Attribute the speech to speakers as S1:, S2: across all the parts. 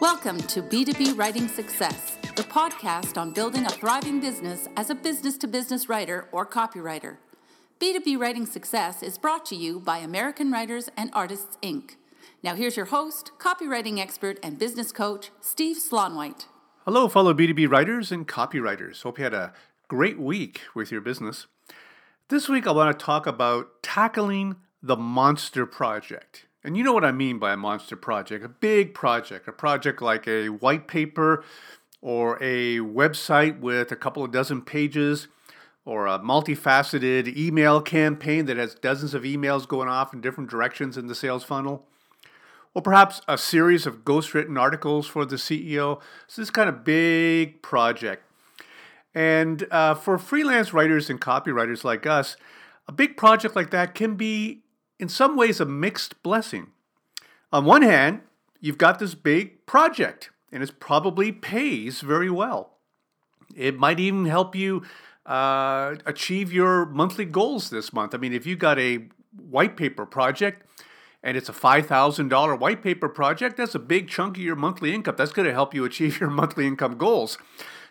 S1: Welcome to B2B Writing Success, the podcast on building a thriving business as a business to business writer or copywriter. B2B Writing Success is brought to you by American Writers and Artists, Inc. Now, here's your host, copywriting expert, and business coach, Steve Slaunwhite.
S2: Hello, fellow B2B writers and copywriters. Hope you had a great week with your business. This week, I want to talk about tackling the monster project. And you know what I mean by a monster project a big project, a project like a white paper or a website with a couple of dozen pages or a multifaceted email campaign that has dozens of emails going off in different directions in the sales funnel. Or perhaps a series of ghostwritten articles for the CEO. So, this kind of big project. And uh, for freelance writers and copywriters like us, a big project like that can be in some ways a mixed blessing. On one hand, you've got this big project, and it probably pays very well. It might even help you uh, achieve your monthly goals this month. I mean, if you got a white paper project and it's a $5,000 white paper project, that's a big chunk of your monthly income. That's going to help you achieve your monthly income goals.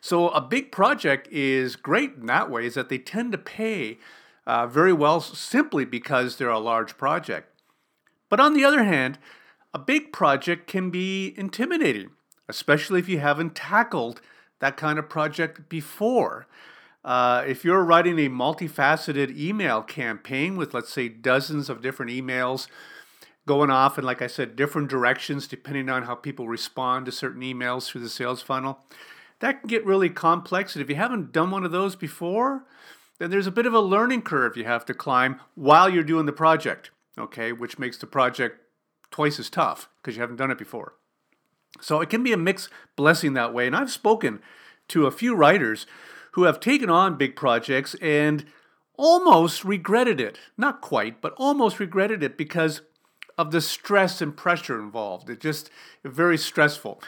S2: So, a big project is great in that way, is that they tend to pay uh, very well simply because they're a large project. But on the other hand, a big project can be intimidating, especially if you haven't tackled that kind of project before. Uh, if you're writing a multifaceted email campaign with, let's say, dozens of different emails going off in, like I said, different directions depending on how people respond to certain emails through the sales funnel, that can get really complex. And if you haven't done one of those before, then there's a bit of a learning curve you have to climb while you're doing the project, okay, which makes the project twice as tough because you haven't done it before. So it can be a mixed blessing that way. And I've spoken to a few writers who have taken on big projects and almost regretted it. Not quite, but almost regretted it because of the stress and pressure involved. It's just very stressful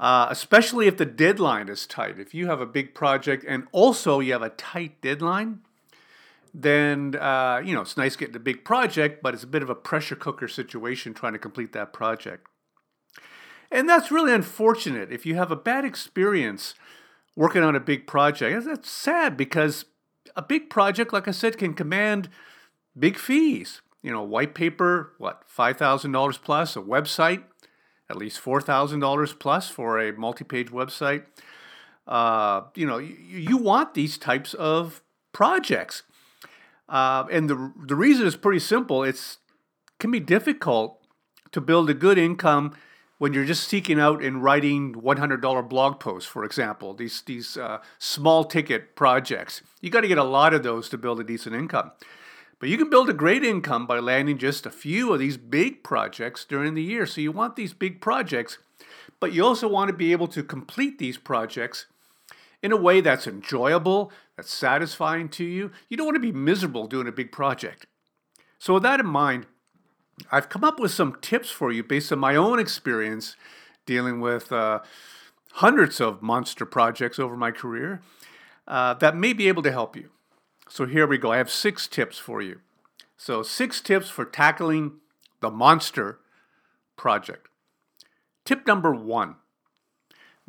S2: uh, especially if the deadline is tight. If you have a big project and also you have a tight deadline, then uh, you know it's nice getting a big project, but it's a bit of a pressure cooker situation trying to complete that project. And that's really unfortunate. If you have a bad experience working on a big project, that's sad because a big project, like I said, can command big fees. You know, white paper, what, $5,000 plus, a website, at least $4,000 plus for a multi page website. Uh, you know, you, you, want these types of projects. Uh, and the, the reason is pretty simple it's can be difficult to build a good income when you're just seeking out and writing $100 blog posts, for example, these, these uh, small ticket projects. You got to get a lot of those to build a decent income. But you can build a great income by landing just a few of these big projects during the year. So you want these big projects, but you also want to be able to complete these projects in a way that's enjoyable, that's satisfying to you. You don't want to be miserable doing a big project. So, with that in mind, I've come up with some tips for you based on my own experience dealing with uh, hundreds of monster projects over my career uh, that may be able to help you. So here we go. I have six tips for you. So, six tips for tackling the monster project. Tip number one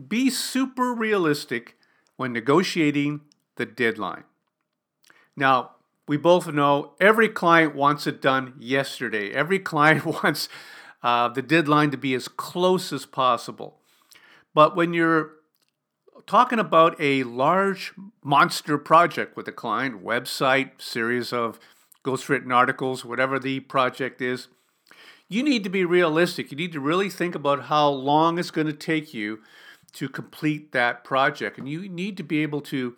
S2: be super realistic when negotiating the deadline. Now, we both know every client wants it done yesterday. Every client wants uh, the deadline to be as close as possible. But when you're talking about a large monster project with a client, website, series of ghostwritten articles, whatever the project is, you need to be realistic. You need to really think about how long it's going to take you to complete that project. And you need to be able to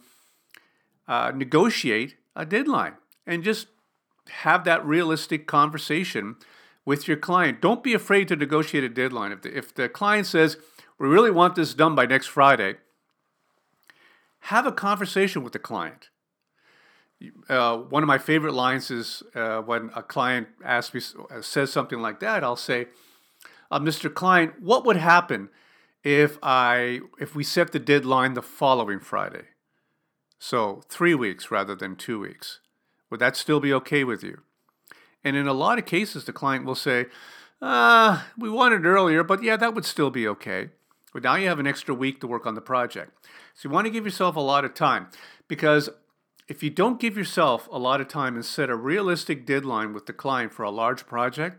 S2: uh, negotiate a deadline and just have that realistic conversation with your client. Don't be afraid to negotiate a deadline. If the, if the client says, we really want this done by next Friday, have a conversation with the client. Uh, one of my favorite lines is uh, when a client asks me uh, says something like that. I'll say, uh, "Mr. Client, what would happen if I if we set the deadline the following Friday? So three weeks rather than two weeks. Would that still be okay with you?" And in a lot of cases, the client will say, uh, "We want it earlier, but yeah, that would still be okay." But now you have an extra week to work on the project. So you want to give yourself a lot of time because if you don't give yourself a lot of time and set a realistic deadline with the client for a large project,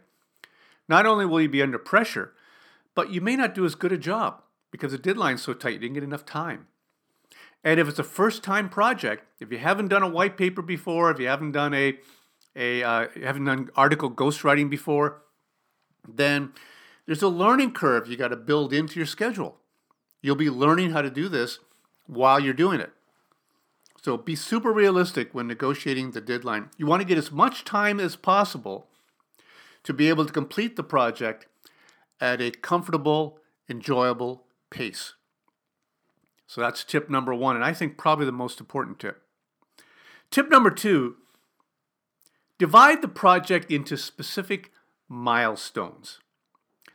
S2: not only will you be under pressure, but you may not do as good a job because the deadline's so tight you didn't get enough time. And if it's a first time project, if you haven't done a white paper before, if you haven't done a, a uh, haven't done article ghostwriting before, then there's a learning curve you got to build into your schedule. You'll be learning how to do this while you're doing it. So be super realistic when negotiating the deadline. You want to get as much time as possible to be able to complete the project at a comfortable, enjoyable pace. So that's tip number one, and I think probably the most important tip. Tip number two divide the project into specific milestones.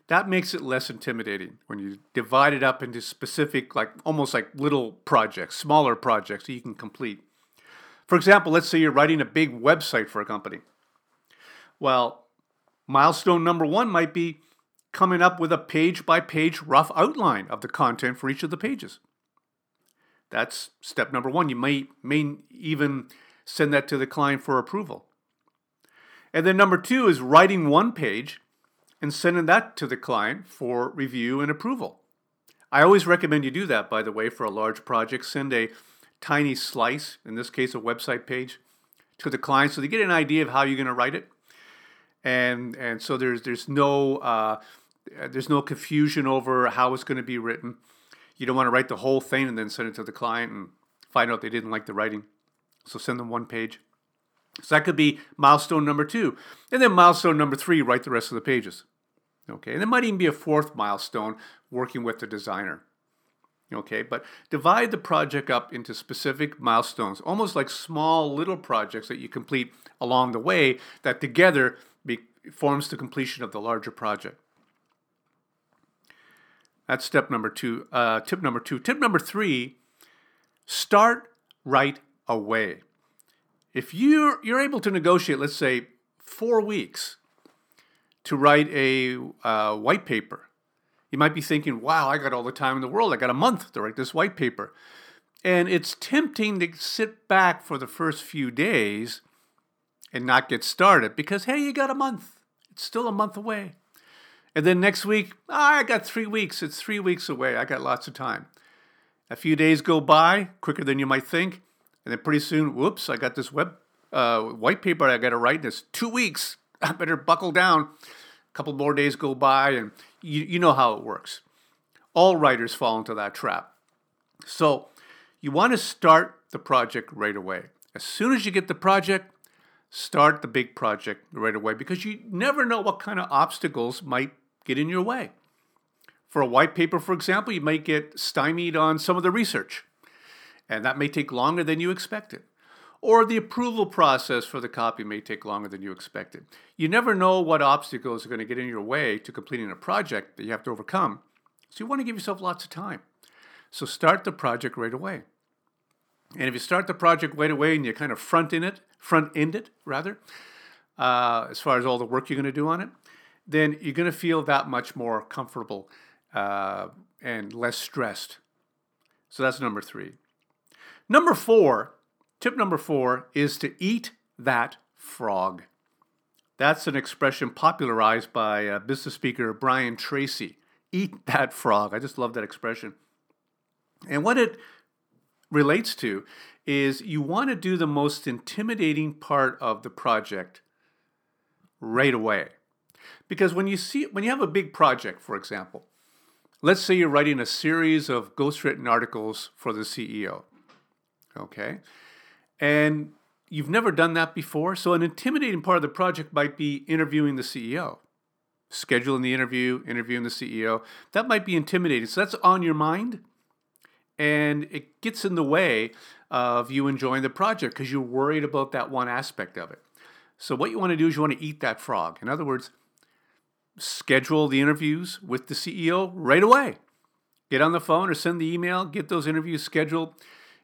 S2: That makes it less intimidating when you divide it up into specific, like almost like little projects, smaller projects that you can complete. For example, let's say you're writing a big website for a company. Well, milestone number one might be coming up with a page by page rough outline of the content for each of the pages. That's step number one. You may, may even send that to the client for approval. And then number two is writing one page and sending that to the client for review and approval. I always recommend you do that, by the way, for a large project. Send a tiny slice, in this case, a website page, to the client so they get an idea of how you're going to write it. And, and so there's, there's, no, uh, there's no confusion over how it's going to be written. You don't want to write the whole thing and then send it to the client and find out they didn't like the writing. So send them one page. So that could be milestone number two. And then milestone number three, write the rest of the pages. Okay, and there might even be a fourth milestone working with the designer. Okay, but divide the project up into specific milestones, almost like small little projects that you complete along the way that together be, forms the completion of the larger project. That's step number two. Uh, tip number two. Tip number three start right away. If you're, you're able to negotiate, let's say, four weeks to write a uh, white paper, you might be thinking, wow, I got all the time in the world. I got a month to write this white paper. And it's tempting to sit back for the first few days and not get started because, hey, you got a month. It's still a month away. And then next week, oh, I got three weeks. It's three weeks away. I got lots of time. A few days go by quicker than you might think. And then pretty soon, whoops, I got this web uh, white paper I got to write. This two weeks. I better buckle down. A couple more days go by, and you, you know how it works. All writers fall into that trap. So you want to start the project right away. As soon as you get the project, start the big project right away because you never know what kind of obstacles might get in your way. For a white paper, for example, you might get stymied on some of the research and that may take longer than you expected. Or the approval process for the copy may take longer than you expected. You never know what obstacles are going to get in your way to completing a project that you have to overcome. So you want to give yourself lots of time. So start the project right away. And if you start the project right away and you kind of front in it, front end it rather, uh, as far as all the work you're going to do on it, then you're going to feel that much more comfortable uh, and less stressed. So that's number three. Number four, tip number four is to eat that frog. That's an expression popularized by uh, business speaker Brian Tracy. Eat that frog. I just love that expression. And what it relates to is you want to do the most intimidating part of the project right away. Because when you see when you have a big project, for example, let's say you're writing a series of ghostwritten articles for the CEO okay? And you've never done that before. So, an intimidating part of the project might be interviewing the CEO, scheduling the interview, interviewing the CEO. That might be intimidating. So, that's on your mind. And it gets in the way of you enjoying the project because you're worried about that one aspect of it. So, what you want to do is you want to eat that frog. In other words, schedule the interviews with the CEO right away. Get on the phone or send the email, get those interviews scheduled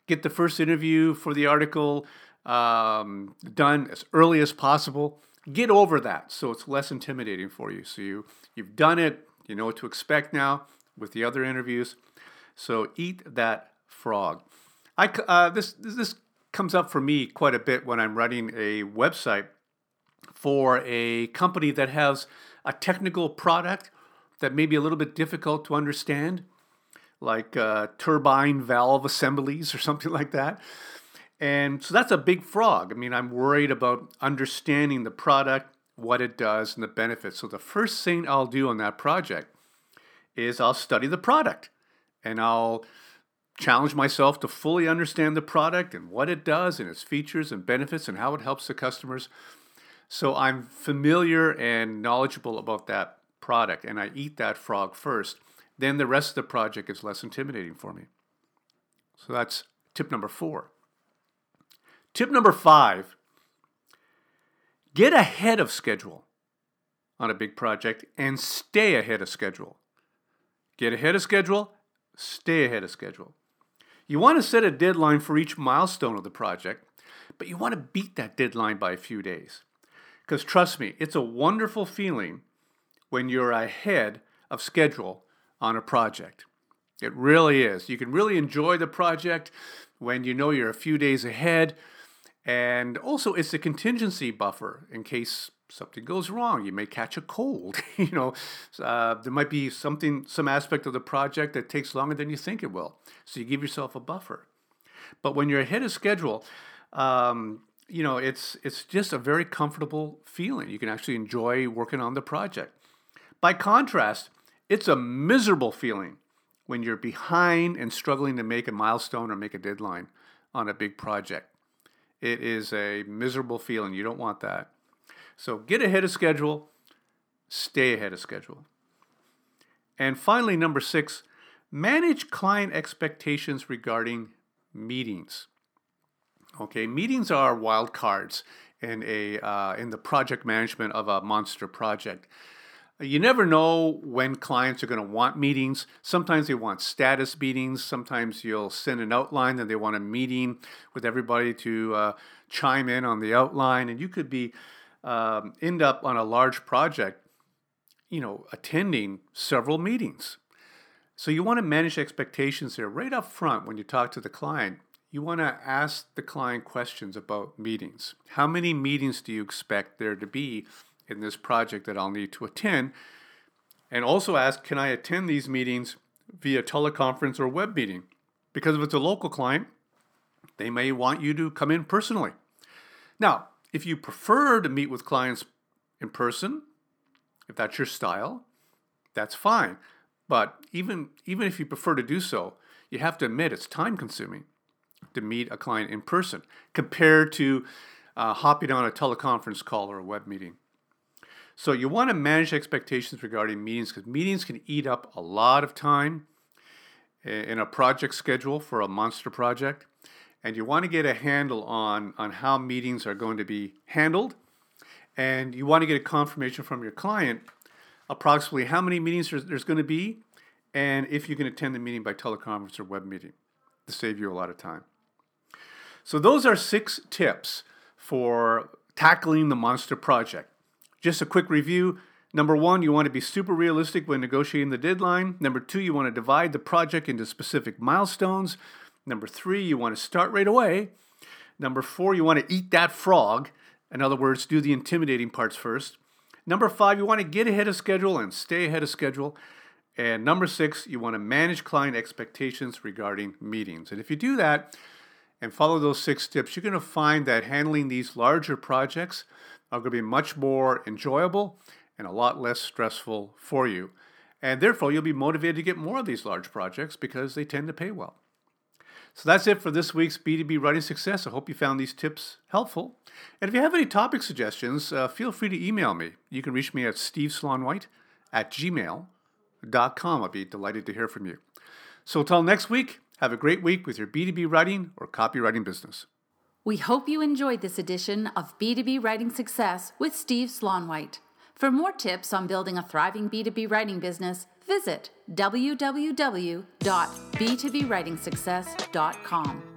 S2: get the first interview for the article um, done as early as possible. Get over that so it's less intimidating for you. So you you've done it, you know what to expect now. with the other interviews. So eat that frog. I, uh, this, this comes up for me quite a bit when I'm running a website for a company that has a technical product that may be a little bit difficult to understand, like uh, turbine valve assemblies or something like that. And so that's a big frog. I mean, I'm worried about understanding the product, what it does, and the benefits. So the first thing I'll do on that project is I'll study the product and I'll challenge myself to fully understand the product and what it does and its features and benefits and how it helps the customers. So I'm familiar and knowledgeable about that product and I eat that frog first. Then the rest of the project is less intimidating for me. So that's tip number four. Tip number five get ahead of schedule on a big project and stay ahead of schedule. Get ahead of schedule, stay ahead of schedule. You want to set a deadline for each milestone of the project, but you want to beat that deadline by a few days. Because trust me, it's a wonderful feeling when you're ahead of schedule on a project. It really is. You can really enjoy the project when you know you're a few days ahead. And also, it's a contingency buffer in case something goes wrong. You may catch a cold. you know, uh, there might be something, some aspect of the project that takes longer than you think it will. So you give yourself a buffer. But when you're ahead of schedule, um, you know, it's it's just a very comfortable feeling. You can actually enjoy working on the project. By contrast, it's a miserable feeling when you're behind and struggling to make a milestone or make a deadline on a big project. It is a miserable feeling. You don't want that. So get ahead of schedule, stay ahead of schedule. And finally, number six, manage client expectations regarding meetings. Okay, meetings are wild cards in a uh, in the project management of a monster project. You never know when clients are going to want meetings. Sometimes they want status meetings. Sometimes you'll send an outline and they want a meeting with everybody to uh, chime in on the outline, and you could be um, end up on a large project, you know, attending several meetings. So you want to manage expectations there right up front when you talk to the client. You want to ask the client questions about meetings. How many meetings do you expect there to be in this project that I'll need to attend? And also ask, can I attend these meetings via teleconference or web meeting? Because if it's a local client, they may want you to come in personally. Now, if you prefer to meet with clients in person, if that's your style, that's fine. But even even if you prefer to do so, you have to admit it's time consuming to meet a client in person compared to uh, hopping on a teleconference call or a web meeting. So you want to manage expectations regarding meetings because meetings can eat up a lot of time in a project schedule for a monster project and you want to get a handle on, on how meetings are going to be handled. And you want to get a confirmation from your client approximately how many meetings there's, there's going to be and if you can attend the meeting by teleconference or web meeting to save you a lot of time. So, those are six tips for tackling the monster project. Just a quick review. Number one, you want to be super realistic when negotiating the deadline. Number two, you want to divide the project into specific milestones. Number three, you want to start right away. Number four, you want to eat that frog. In other words, do the intimidating parts first. Number five, you want to get ahead of schedule and stay ahead of schedule. And number six, you want to manage client expectations regarding meetings. And if you do that and follow those six tips, you're going to find that handling these larger projects are going to be much more enjoyable and a lot less stressful for you. And therefore, you'll be motivated to get more of these large projects because they tend to pay well. So that's it for this week's B2B Writing Success. I hope you found these tips helpful. And if you have any topic suggestions, uh, feel free to email me. You can reach me at steveslaunwhite at gmail.com. I'll be delighted to hear from you. So until next week, have a great week with your B2B writing or copywriting business.
S1: We hope you enjoyed this edition of B2B Writing Success with Steve Slaunwhite. For more tips on building a thriving B2B writing business, visit www.b2bwritingsuccess.com.